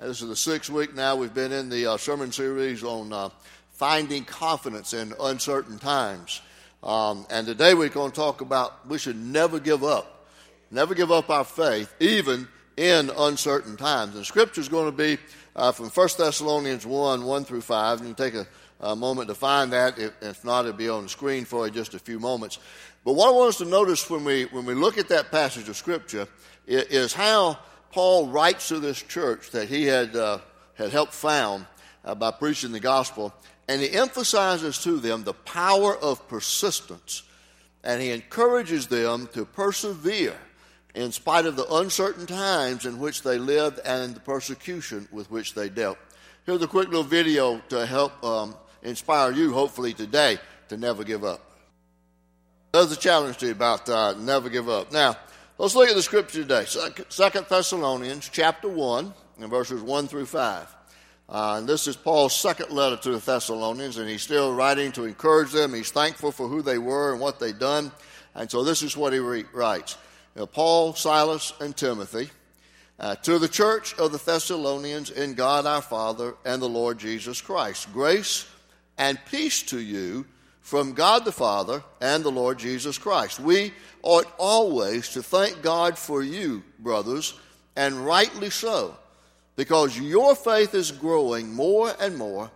This is the sixth week now. We've been in the uh, sermon series on uh, finding confidence in uncertain times. Um, and today we're going to talk about we should never give up. Never give up our faith, even in uncertain times. And Scripture is going to be uh, from 1 Thessalonians 1 1 through 5. And take a, a moment to find that. If, if, not, it'll be on the screen for you just a few moments. But what I want us to notice when we, when we look at that passage of Scripture is, is how Paul writes to this church that he had, uh, had helped found uh, by preaching the gospel, and he emphasizes to them the power of persistence, and he encourages them to persevere in spite of the uncertain times in which they lived and the persecution with which they dealt. Here's a quick little video to help um, inspire you, hopefully, today to never give up. There's a challenge to you about uh, never give up. Now, Let's look at the scripture today. Second Thessalonians chapter 1 and verses 1 through 5. Uh, and this is Paul's second letter to the Thessalonians, and he's still writing to encourage them. He's thankful for who they were and what they'd done. And so this is what he re- writes you know, Paul, Silas, and Timothy, uh, to the church of the Thessalonians in God our Father and the Lord Jesus Christ. Grace and peace to you from God the Father and the Lord Jesus Christ. We ought always to thank God for you, brothers, and rightly so, because your faith is growing more and more,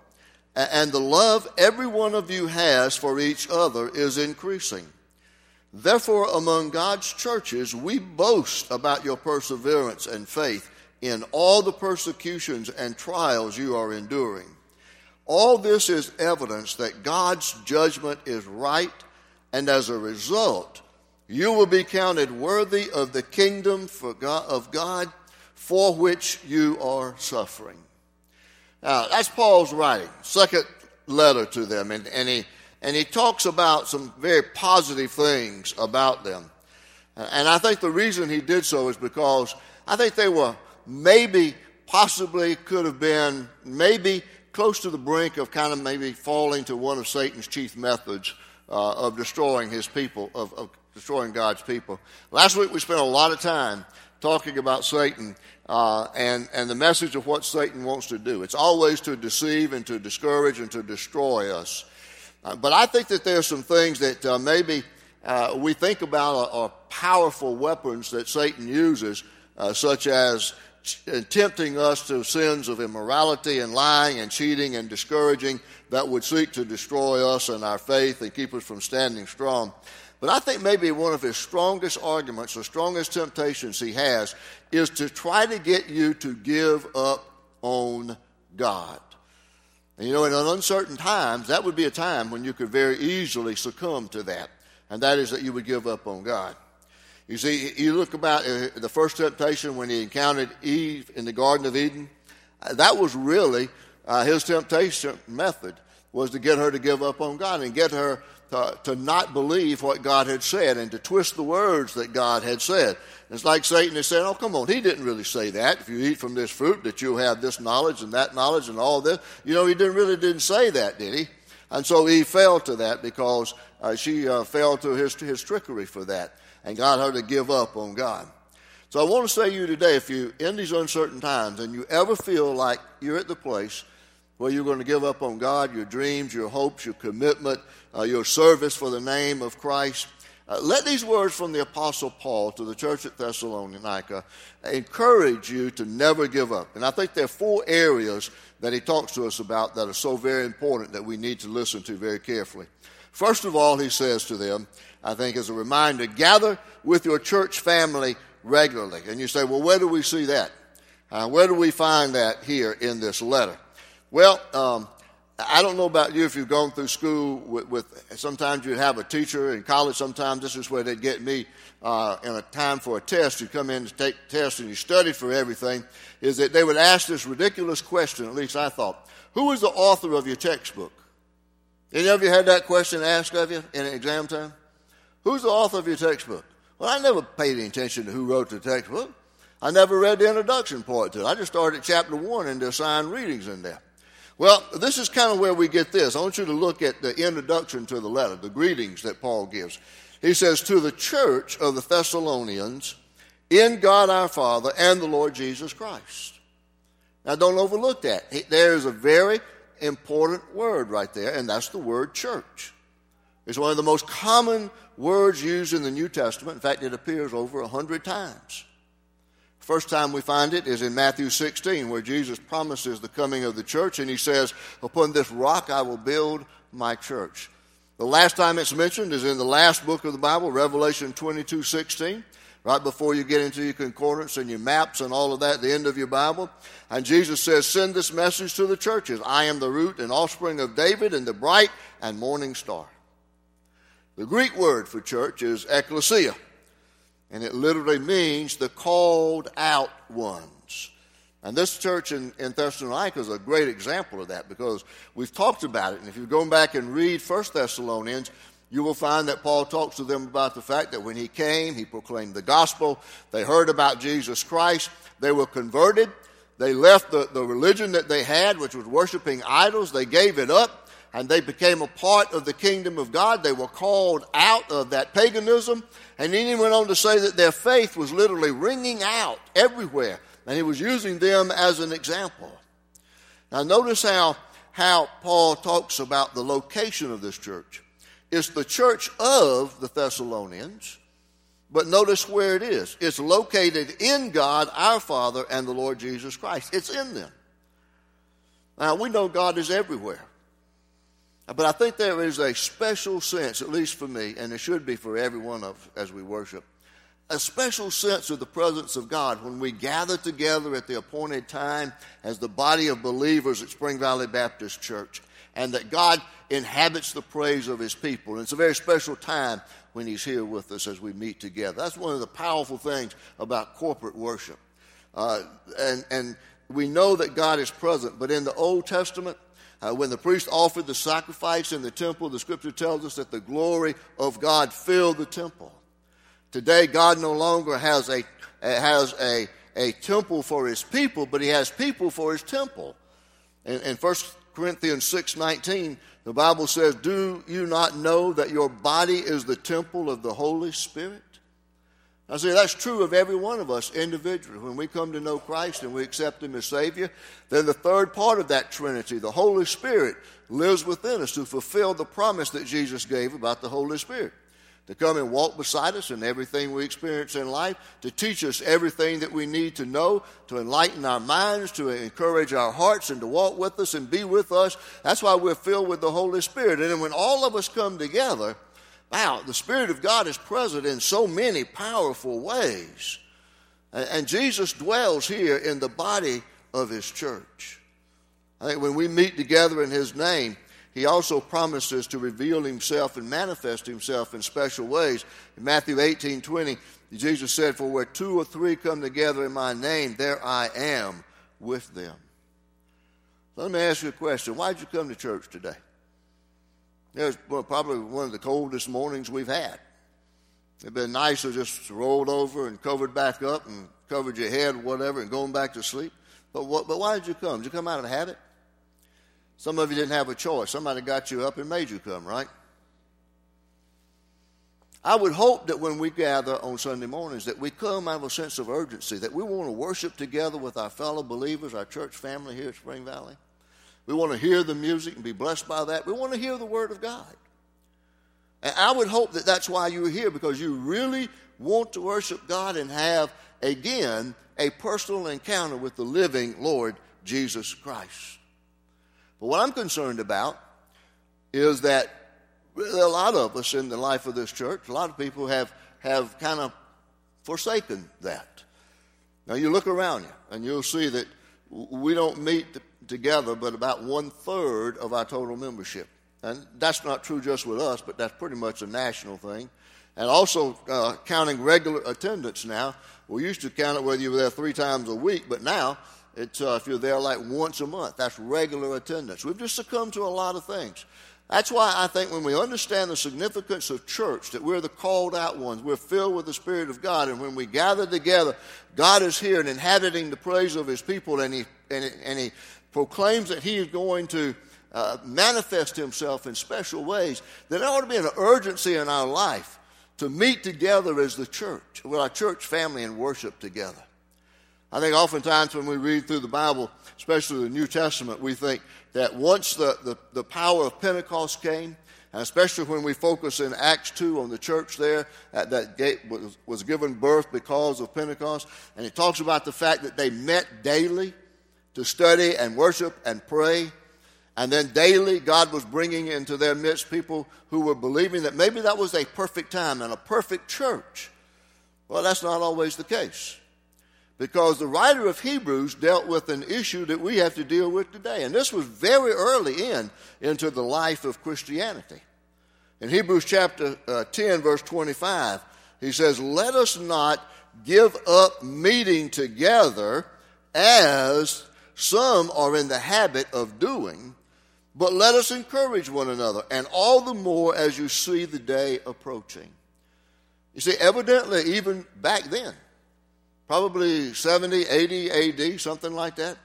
and the love every one of you has for each other is increasing. Therefore, among God's churches, we boast about your perseverance and faith in all the persecutions and trials you are enduring all this is evidence that God's judgment is right, and as a result, you will be counted worthy of the kingdom God, of God for which you are suffering. Now, that's Paul's writing, second letter to them, and, and, he, and he talks about some very positive things about them. And I think the reason he did so is because I think they were maybe, possibly could have been, maybe close to the brink of kind of maybe falling to one of Satan's chief methods uh, of destroying his people, of, of, destroying God's people. Last week we spent a lot of time talking about Satan uh, and, and the message of what Satan wants to do. It's always to deceive and to discourage and to destroy us. Uh, but I think that there are some things that uh, maybe uh, we think about are, are, powerful weapons that Satan uses, uh, such as tempting us to sins of immorality and lying and cheating and discouraging that would seek to destroy us and our faith and keep us from standing strong. But I think maybe one of his strongest arguments, the strongest temptations he has, is to try to get you to give up on God. And you know, in uncertain times, that would be a time when you could very easily succumb to that. And that is that you would give up on God. You see, you look about uh, the first temptation when he encountered Eve in the Garden of Eden. Uh, that was really uh, his temptation method was to get her to give up on God and get her to, to, not believe what God had said and to twist the words that God had said. It's like Satan is saying, "Oh, come on, he didn't really say that. If you eat from this fruit, that you'll have this knowledge and that knowledge and all this." You know, he didn't really didn't say that, did he? And so he fell to that because uh, she uh, fell to his, his trickery for that and got her to give up on God. So I want to say to you today, if you in these uncertain times and you ever feel like you're at the place where you're going to give up on God, your dreams, your hopes, your commitment, uh, your service for the name of Christ, uh, let these words from the Apostle Paul to the church at Thessalonica encourage you to never give up. And I think there are four areas that he talks to us about that are so very important that we need to listen to very carefully. First of all, he says to them, I think as a reminder, gather with your church family regularly. And you say, well, where do we see that? Uh, where do we find that here in this letter? Well, um, I don't know about you if you've gone through school with, with, sometimes you'd have a teacher in college. Sometimes this is where they'd get me uh, in a time for a test. You come in to take the test and you studied for everything. Is that they would ask this ridiculous question? At least I thought, who is the author of your textbook? Any of you had that question asked of you in exam time? Who's the author of your textbook? Well, I never paid any attention to who wrote the textbook. I never read the introduction part to it. I just started chapter one and assigned readings in there. Well, this is kind of where we get this. I want you to look at the introduction to the letter, the greetings that Paul gives. He says, To the church of the Thessalonians, in God our Father and the Lord Jesus Christ. Now, don't overlook that. There is a very important word right there, and that's the word church. It's one of the most common words used in the New Testament. In fact, it appears over a hundred times. First time we find it is in Matthew 16, where Jesus promises the coming of the church, and he says, Upon this rock I will build my church. The last time it's mentioned is in the last book of the Bible, Revelation 22 16 right before you get into your concordance and your maps and all of that, the end of your Bible. And Jesus says, Send this message to the churches I am the root and offspring of David and the bright and morning star. The Greek word for church is ecclesia, and it literally means the called out ones. And this church in, in Thessalonica is a great example of that because we've talked about it. And if you go back and read 1 Thessalonians, you will find that Paul talks to them about the fact that when he came, he proclaimed the gospel. They heard about Jesus Christ. They were converted. They left the, the religion that they had, which was worshiping idols. They gave it up and they became a part of the kingdom of God. They were called out of that paganism. And then he went on to say that their faith was literally ringing out everywhere. And he was using them as an example. Now, notice how, how Paul talks about the location of this church. It's the church of the Thessalonians, but notice where it is. It's located in God, our Father, and the Lord Jesus Christ. It's in them. Now, we know God is everywhere. But I think there is a special sense, at least for me, and it should be for every one of as we worship, a special sense of the presence of God when we gather together at the appointed time as the body of believers at Spring Valley Baptist Church and that God inhabits the praise of his people. And it's a very special time when he's here with us as we meet together. That's one of the powerful things about corporate worship. Uh, and, and we know that God is present, but in the Old Testament, uh, when the priest offered the sacrifice in the temple, the scripture tells us that the glory of God filled the temple. Today, God no longer has a, has a, a temple for his people, but he has people for his temple. And, in 1 Corinthians 6:19, the Bible says, "Do you not know that your body is the temple of the Holy Spirit?" I say that's true of every one of us individually. When we come to know Christ and we accept Him as Savior, then the third part of that Trinity, the Holy Spirit, lives within us to fulfill the promise that Jesus gave about the Holy Spirit to come and walk beside us in everything we experience in life, to teach us everything that we need to know, to enlighten our minds, to encourage our hearts, and to walk with us and be with us. That's why we're filled with the Holy Spirit. And when all of us come together, wow, the Spirit of God is present in so many powerful ways. And Jesus dwells here in the body of His church. I think when we meet together in His name, he also promises to reveal himself and manifest himself in special ways. In Matthew 18 20, Jesus said, For where two or three come together in my name, there I am with them. Let me ask you a question. Why did you come to church today? It was well, probably one of the coldest mornings we've had. It'd been nice to just rolled over and covered back up and covered your head, whatever, and going back to sleep. But what, but why did you come? Did you come out of habit? Some of you didn't have a choice. Somebody got you up and made you come, right? I would hope that when we gather on Sunday mornings that we come out of a sense of urgency, that we want to worship together with our fellow believers, our church family here at Spring Valley. We want to hear the music and be blessed by that. We want to hear the Word of God. And I would hope that that's why you're here, because you really want to worship God and have, again, a personal encounter with the living Lord Jesus Christ. But what I'm concerned about is that a lot of us in the life of this church, a lot of people have, have kind of forsaken that. Now, you look around you and you'll see that we don't meet together but about one third of our total membership. And that's not true just with us, but that's pretty much a national thing. And also uh, counting regular attendance now. We used to count it whether you were there three times a week, but now it's, uh, if you're there like once a month, that's regular attendance. We've just succumbed to a lot of things. That's why I think when we understand the significance of church, that we're the called out ones, we're filled with the Spirit of God, and when we gather together, God is here and inhabiting the praise of His people, and He, and, and he proclaims that He is going to uh, manifest Himself in special ways, then there ought to be an urgency in our life to meet together as the church, with our church family and worship together. I think oftentimes when we read through the Bible, especially the New Testament, we think that once the, the, the power of Pentecost came, and especially when we focus in Acts 2 on the church there that, that was, was given birth because of Pentecost, and it talks about the fact that they met daily to study and worship and pray. And then daily, God was bringing into their midst people who were believing that maybe that was a perfect time and a perfect church. Well, that's not always the case. Because the writer of Hebrews dealt with an issue that we have to deal with today. And this was very early in into the life of Christianity. In Hebrews chapter uh, 10, verse 25, he says, Let us not give up meeting together as some are in the habit of doing, but let us encourage one another, and all the more as you see the day approaching. You see, evidently, even back then, probably 70, 80 AD, something like that,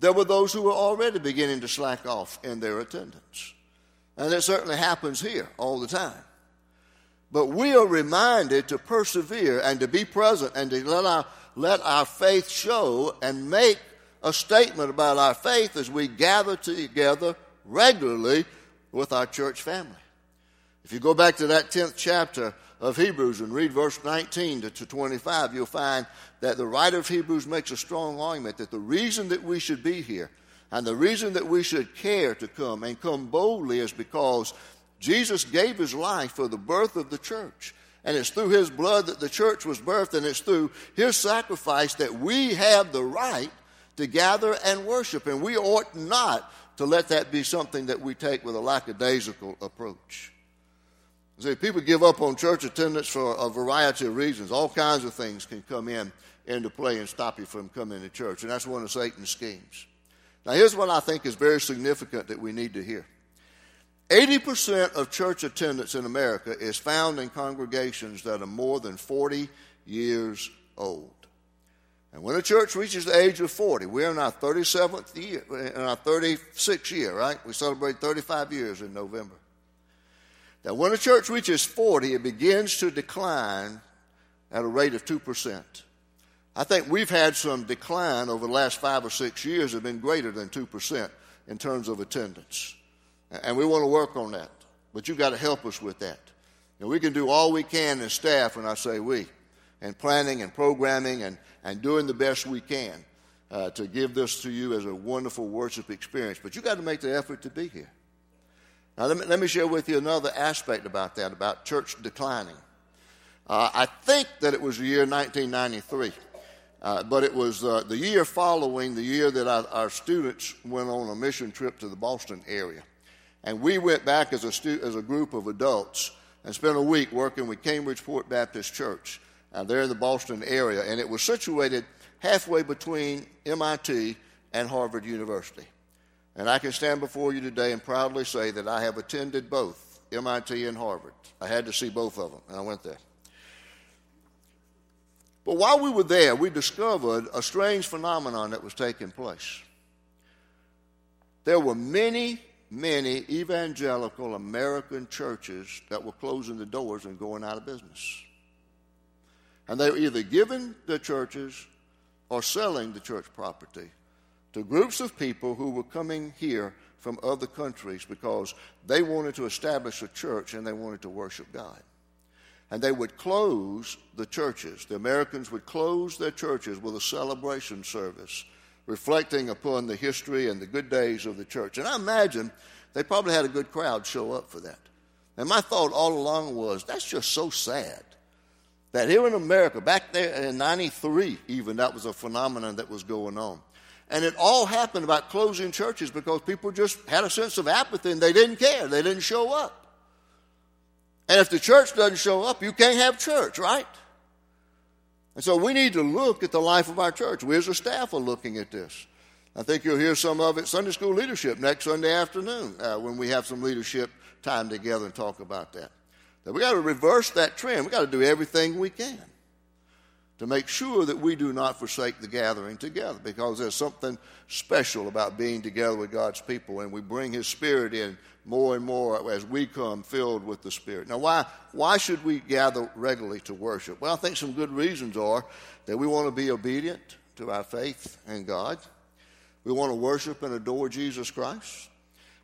there were those who were already beginning to slack off in their attendance. And it certainly happens here all the time. But we are reminded to persevere and to be present and to let our, let our faith show and make a statement about our faith as we gather together regularly with our church family. If you go back to that 10th chapter of Hebrews and read verse 19 to 25, you'll find that the writer of Hebrews makes a strong argument that the reason that we should be here and the reason that we should care to come and come boldly is because Jesus gave his life for the birth of the church. And it's through his blood that the church was birthed, and it's through his sacrifice that we have the right to gather and worship. And we ought not to let that be something that we take with a lackadaisical approach. See, people give up on church attendance for a variety of reasons. All kinds of things can come in into play and stop you from coming to church, and that's one of Satan's schemes. Now, here's what I think is very significant that we need to hear 80% of church attendance in America is found in congregations that are more than 40 years old. And when a church reaches the age of 40, we're in our 37th year, in our 36th year, right? We celebrate 35 years in November. Now, when a church reaches 40, it begins to decline at a rate of 2%. I think we've had some decline over the last five or six years have been greater than 2% in terms of attendance. And we want to work on that. But you've got to help us with that. And we can do all we can as staff, and I say we, and planning and programming and, and doing the best we can uh, to give this to you as a wonderful worship experience. But you've got to make the effort to be here. Now, let me, let me share with you another aspect about that, about church declining. Uh, I think that it was the year 1993, uh, but it was uh, the year following the year that our, our, students went on a mission trip to the Boston area. And we went back as a, stu- as a group of adults and spent a week working with Cambridgeport Baptist Church uh, there in the Boston area. And it was situated halfway between MIT and Harvard University. And I can stand before you today and proudly say that I have attended both MIT and Harvard. I had to see both of them, and I went there. But while we were there, we discovered a strange phenomenon that was taking place. There were many, many evangelical American churches that were closing the doors and going out of business. And they were either giving the churches or selling the church property to groups of people who were coming here from other countries because they wanted to establish a church and they wanted to worship God. And they would close the churches. The Americans would close their churches with a celebration service reflecting upon the history and the good days of the church. And I imagine they probably had a good crowd show up for that. And my thought all along was that's just so sad that here in America, back there in 93, even, that was a phenomenon that was going on. And it all happened about closing churches because people just had a sense of apathy and they didn't care. They didn't show up. And if the church doesn't show up, you can't have church, right? And so we need to look at the life of our church. We as a staff are looking at this. I think you'll hear some of it Sunday school leadership next Sunday afternoon uh, when we have some leadership time together and talk about that. That we got to reverse that trend. We got to do everything we can to make sure that we do not forsake the gathering together because there's something special about being together with God's people and we bring His Spirit in more and more as we come filled with the Spirit. Now, why, why should we gather regularly to worship? Well, I think some good reasons are that we want to be obedient to our faith in God. We want to worship and adore Jesus Christ.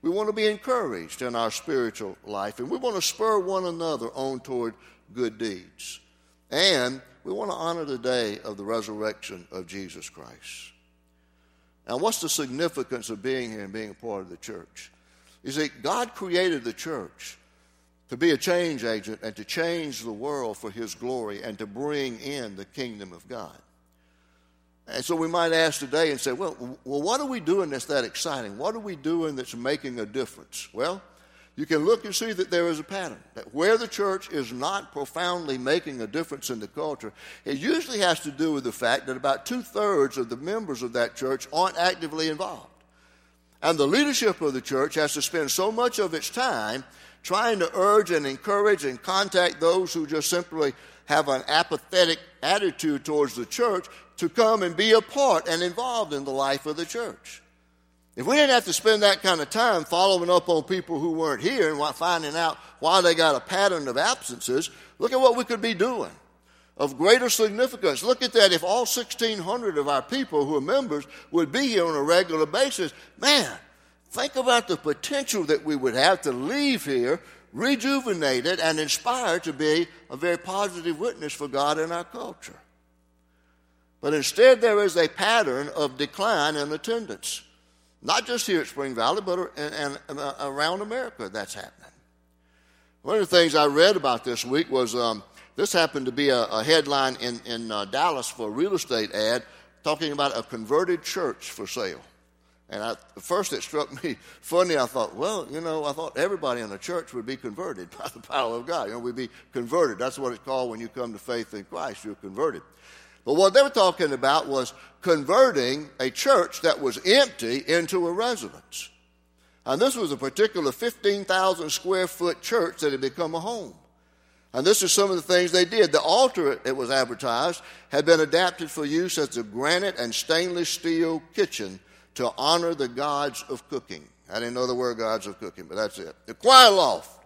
We want to be encouraged in our spiritual life, and we want to spur one another on toward good deeds. And we want to honor the day of the resurrection of Jesus Christ. Now, what's the significance of being here and being a part of the church? You see, God created the church to be a change agent and to change the world for His glory and to bring in the kingdom of God. And so we might ask today and say, well, well, what are we doing that's that exciting? What are we doing that's making a difference? Well, you can look and see that there is a pattern. That where the church is not profoundly making a difference in the culture, it usually has to do with the fact that about two thirds of the members of that church aren't actively involved. And the leadership of the church has to spend so much of its time trying to urge and encourage and contact those who just simply have an apathetic attitude towards the church to come and be a part and involved in the life of the church. If we didn't have to spend that kind of time following up on people who weren't here and finding out why they got a pattern of absences, look at what we could be doing of greater significance. Look at that. If all 1,600 of our people who are members would be here on a regular basis, man, think about the potential that we would have to leave here rejuvenated and inspired to be a very positive witness for God in our culture. But instead, there is a pattern of decline in attendance. Not just here at Spring Valley, but and, uh, around America, that's happening. One of the things I read about this week was um, this happened to be a, a headline in, in uh, Dallas for a real estate ad talking about a converted church for sale. And I, first it struck me funny. I thought, well, you know, I thought everybody in the church would be converted by the power of God. You know, we'd be converted. That's what it's called when you come to faith in Christ. You're converted. But what they were talking about was converting a church that was empty into a residence. And this was a particular 15,000 square foot church that had become a home. And this is some of the things they did. The altar, it was advertised, had been adapted for use as a granite and stainless steel kitchen to honor the gods of cooking. I didn't know the word gods of cooking, but that's it. The choir loft.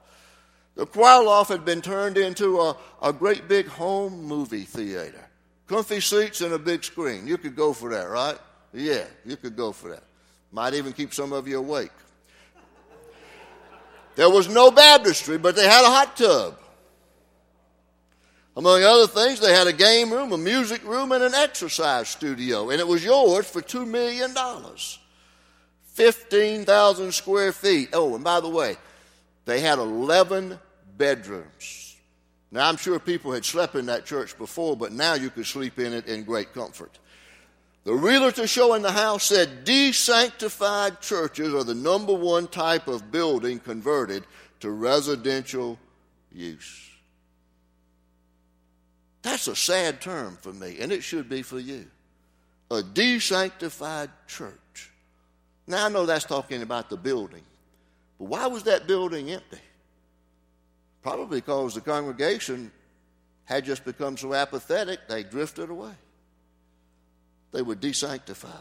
The choir loft had been turned into a, a great big home movie theater. Comfy seats and a big screen. You could go for that, right? Yeah, you could go for that. Might even keep some of you awake. There was no baptistry, but they had a hot tub. Among other things, they had a game room, a music room, and an exercise studio, and it was yours for $2 million. 15,000 square feet. Oh, and by the way, they had 11 bedrooms. Now, I'm sure people had slept in that church before, but now you could sleep in it in great comfort. The realtor showing the house said desanctified churches are the number one type of building converted to residential use. That's a sad term for me, and it should be for you. A desanctified church. Now, I know that's talking about the building, but why was that building empty? Probably because the congregation had just become so apathetic, they drifted away. They were desanctified.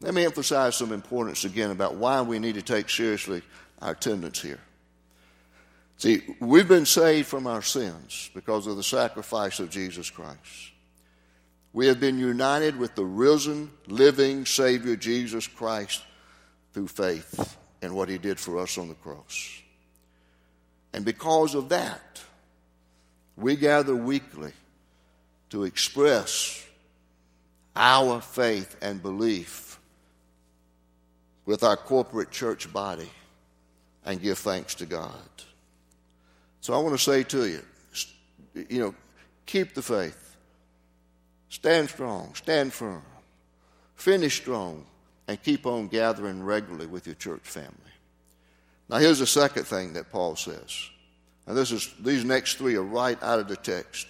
Let me emphasize some importance again about why we need to take seriously our attendance here. See, we've been saved from our sins because of the sacrifice of Jesus Christ. We have been united with the risen, living Savior Jesus Christ through faith in what he did for us on the cross. And because of that, we gather weekly to express our faith and belief with our corporate church body and give thanks to God. So I want to say to you, you know, keep the faith. Stand strong, stand firm, finish strong, and keep on gathering regularly with your church family. Now, here's the second thing that Paul says. And this is, these next three are right out of the text.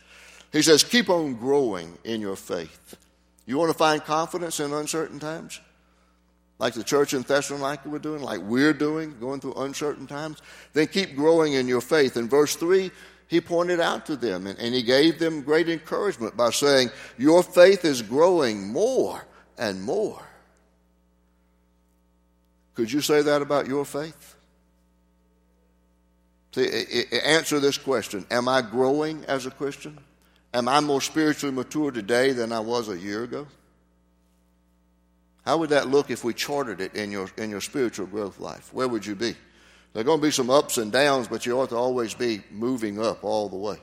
He says, Keep on growing in your faith. You want to find confidence in uncertain times? Like the church in Thessalonica were doing, like we're doing, going through uncertain times? Then keep growing in your faith. In verse 3, he pointed out to them and, and he gave them great encouragement by saying, Your faith is growing more and more. Could you say that about your faith? See, answer this question Am I growing as a Christian? Am I more spiritually mature today than I was a year ago? How would that look if we charted it in your, in your spiritual growth life? Where would you be? There are going to be some ups and downs, but you ought to always be moving up all the way.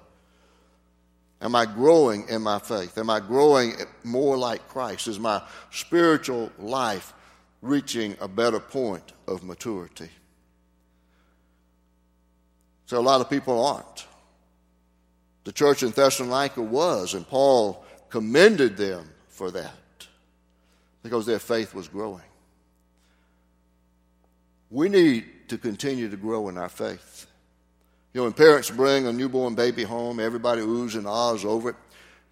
Am I growing in my faith? Am I growing more like Christ? Is my spiritual life reaching a better point of maturity? So a lot of people aren't. The church in Thessalonica was, and Paul commended them for that because their faith was growing. We need to continue to grow in our faith. You know, when parents bring a newborn baby home, everybody oohs and ahs over it.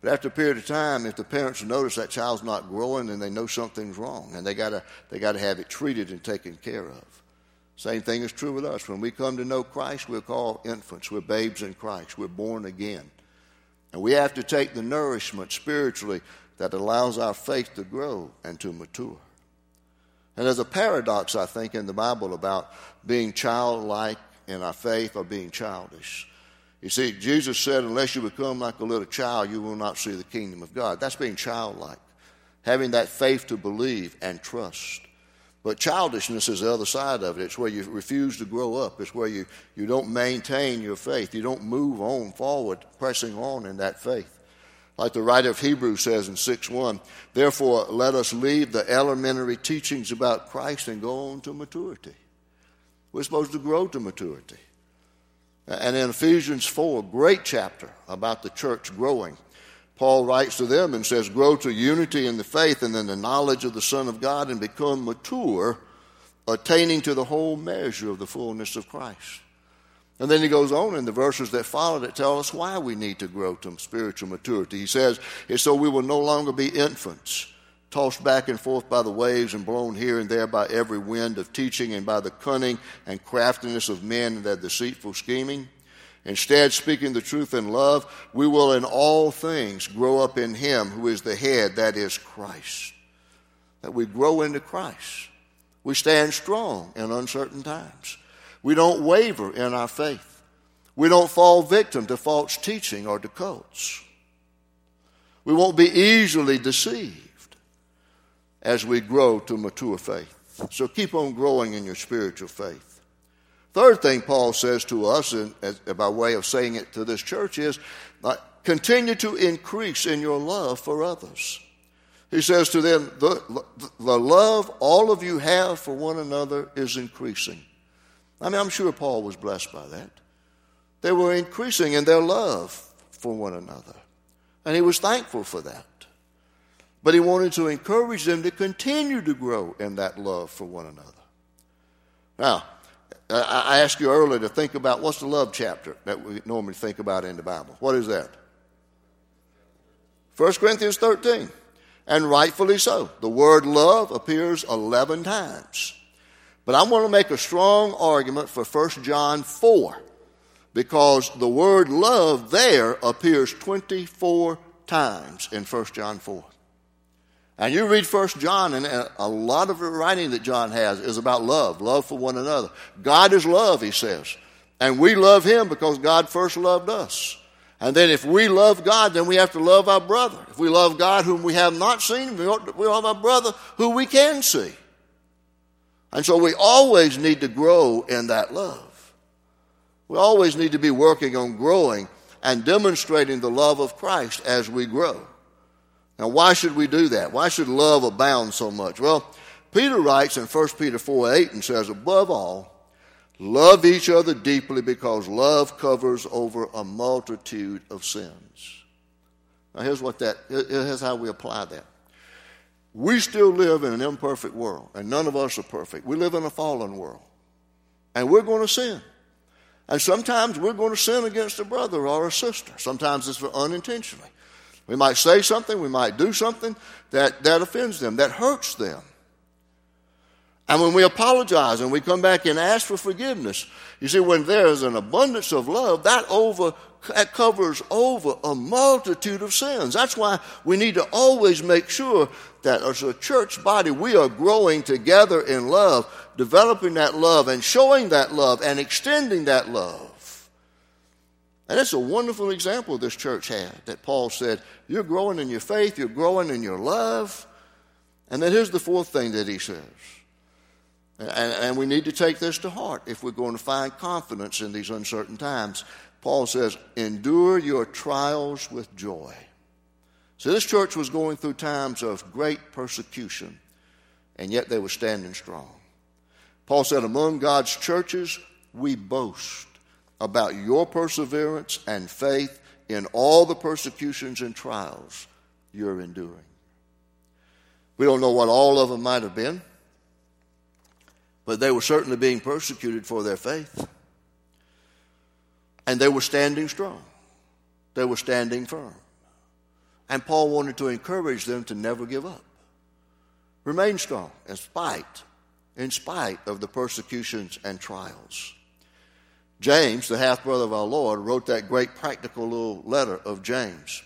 But after a period of time, if the parents notice that child's not growing, then they know something's wrong, and they gotta they gotta have it treated and taken care of. Same thing is true with us. When we come to know Christ, we're called infants. We're babes in Christ. We're born again, and we have to take the nourishment spiritually that allows our faith to grow and to mature. And there's a paradox, I think, in the Bible about being childlike in our faith or being childish. You see, Jesus said, unless you become like a little child, you will not see the kingdom of God. That's being childlike, having that faith to believe and trust. But childishness is the other side of it. It's where you refuse to grow up. It's where you, you don't maintain your faith. You don't move on forward, pressing on in that faith. Like the writer of Hebrews says in 6 1, therefore let us leave the elementary teachings about Christ and go on to maturity. We're supposed to grow to maturity. And in Ephesians 4, great chapter about the church growing, Paul writes to them and says, Grow to unity in the faith and in the knowledge of the Son of God and become mature, attaining to the whole measure of the fullness of Christ. And then he goes on in the verses that follow that tell us why we need to grow to spiritual maturity. He says, It's so we will no longer be infants tossed back and forth by the waves and blown here and there by every wind of teaching and by the cunning and craftiness of men and their deceitful scheming. Instead, speaking the truth in love, we will in all things grow up in Him who is the head, that is Christ. That we grow into Christ. We stand strong in uncertain times. We don't waver in our faith. We don't fall victim to false teaching or to cults. We won't be easily deceived as we grow to mature faith. So keep on growing in your spiritual faith. Third thing Paul says to us, and by way of saying it to this church, is uh, continue to increase in your love for others. He says to them, the, the love all of you have for one another is increasing. I mean, I'm sure Paul was blessed by that. They were increasing in their love for one another. And he was thankful for that. But he wanted to encourage them to continue to grow in that love for one another. Now, I asked you earlier to think about what's the love chapter that we normally think about in the Bible. What is that? 1 Corinthians 13. And rightfully so. The word love appears 11 times. But I want to make a strong argument for 1 John 4 because the word love there appears 24 times in 1 John 4. And you read First John, and uh, a lot of the writing that John has is about love, love for one another. God is love, he says. And we love him because God first loved us. And then if we love God, then we have to love our brother. If we love God whom we have not seen, we love our brother who we can see. And so we always need to grow in that love. We always need to be working on growing and demonstrating the love of Christ as we grow. Now, why should we do that? Why should love abound so much? Well, Peter writes in 1 Peter 4 8 and says, Above all, love each other deeply because love covers over a multitude of sins. Now, here's what that, here's how we apply that. We still live in an imperfect world, and none of us are perfect. We live in a fallen world, and we're going to sin. And sometimes we're going to sin against a brother or a sister. Sometimes it's unintentionally. We might say something, we might do something that, that offends them, that hurts them. And when we apologize and we come back and ask for forgiveness, you see, when there's an abundance of love, that over that covers over a multitude of sins. That's why we need to always make sure that as a church body, we are growing together in love, developing that love and showing that love and extending that love. And it's a wonderful example this church had that Paul said, You're growing in your faith, you're growing in your love. And then here's the fourth thing that he says. And, and, we need to take this to heart if we're going to find confidence in these uncertain times. Paul says, Endure your trials with joy. So this church was going through times of great persecution, and yet they were standing strong. Paul said, Among God's churches, we boast about your perseverance and faith in all the persecutions and trials you're enduring. We don't know what all of them might have been, but they were certainly being persecuted for their faith. And they were standing strong, they were standing firm. And Paul wanted to encourage them to never give up. Remain strong in spite, in spite of the persecutions and trials. James, the half brother of our Lord, wrote that great practical little letter of James.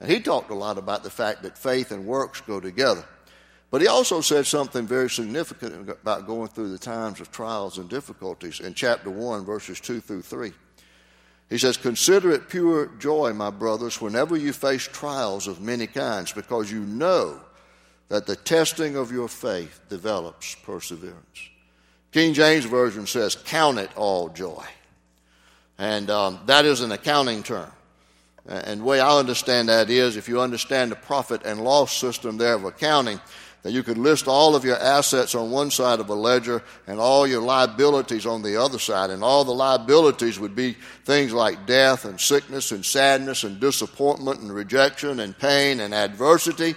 And he talked a lot about the fact that faith and works go together. But he also said something very significant about going through the times of trials and difficulties in chapter 1, verses 2 through 3. He says, Consider it pure joy, my brothers, whenever you face trials of many kinds, because you know that the testing of your faith develops perseverance. King James Version says, Count it all joy. And um, that is an accounting term. And the way I understand that is if you understand the profit and loss system there of accounting, that you could list all of your assets on one side of a ledger and all your liabilities on the other side. And all the liabilities would be things like death and sickness and sadness and disappointment and rejection and pain and adversity.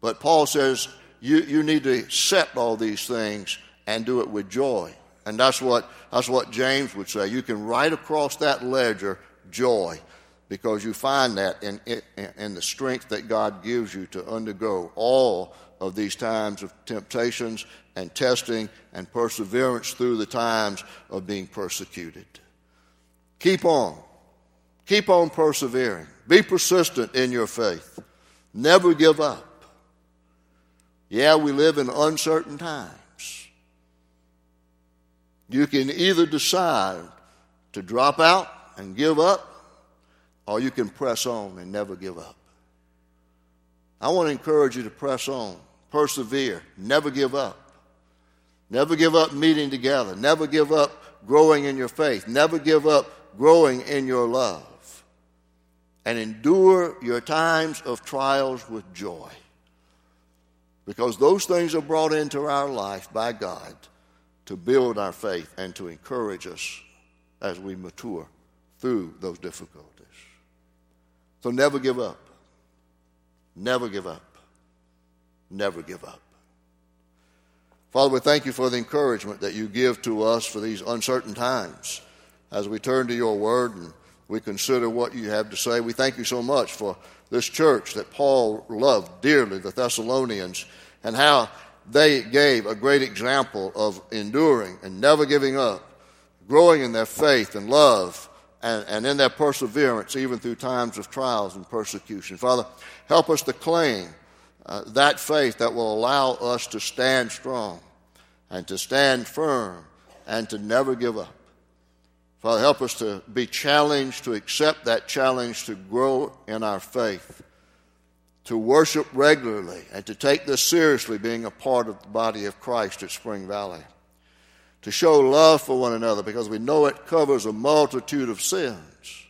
But Paul says you, you need to accept all these things and do it with joy. And that's what, that's what James would say. You can write across that ledger joy because you find that in, in, in, the strength that God gives you to undergo all of these times of temptations and testing and perseverance through the times of being persecuted. Keep on. Keep on persevering. Be persistent in your faith. Never give up. Yeah, we live in uncertain times. You can either decide to drop out and give up or you can press on and never give up. I want to encourage you to press on, persevere, never give up. Never give up meeting together. Never give up growing in your faith. Never give up growing in your love. And endure your times of trials with joy. Because those things are brought into our life by God to build our faith and to encourage us as we mature through those difficulties. So never give up. Never give up. Never give up. Father, we thank you for the encouragement that you give to us for these uncertain times. As we turn to your word and we consider what you have to say, we thank you so much for this church that Paul loved dearly, the Thessalonians, and how they gave a great example of enduring and never giving up, growing in their faith and love, and, and in their perseverance, even through times of trials and persecution. Father, help us to claim uh, that faith that will allow us to stand strong and to stand firm and to never give up. Father, help us to be challenged, to accept that challenge, to grow in our faith, to worship regularly, and to take this seriously, being a part of the body of Christ at Spring Valley to show love for one another because we know it covers a multitude of sins.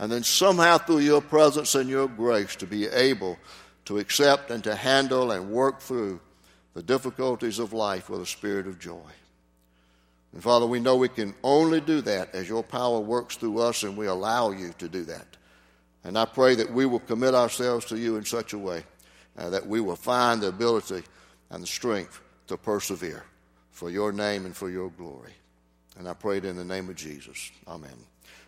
And then somehow through your presence and your grace to be able to accept and to handle and work through the difficulties of life with a spirit of joy. And Father, we know we can only do that as your power works through us and we allow you to do that. And I pray that we will commit ourselves to you in such a way uh, that we will find the ability and the strength to persevere for your name and for your glory. And I pray it in the name of Jesus. Amen.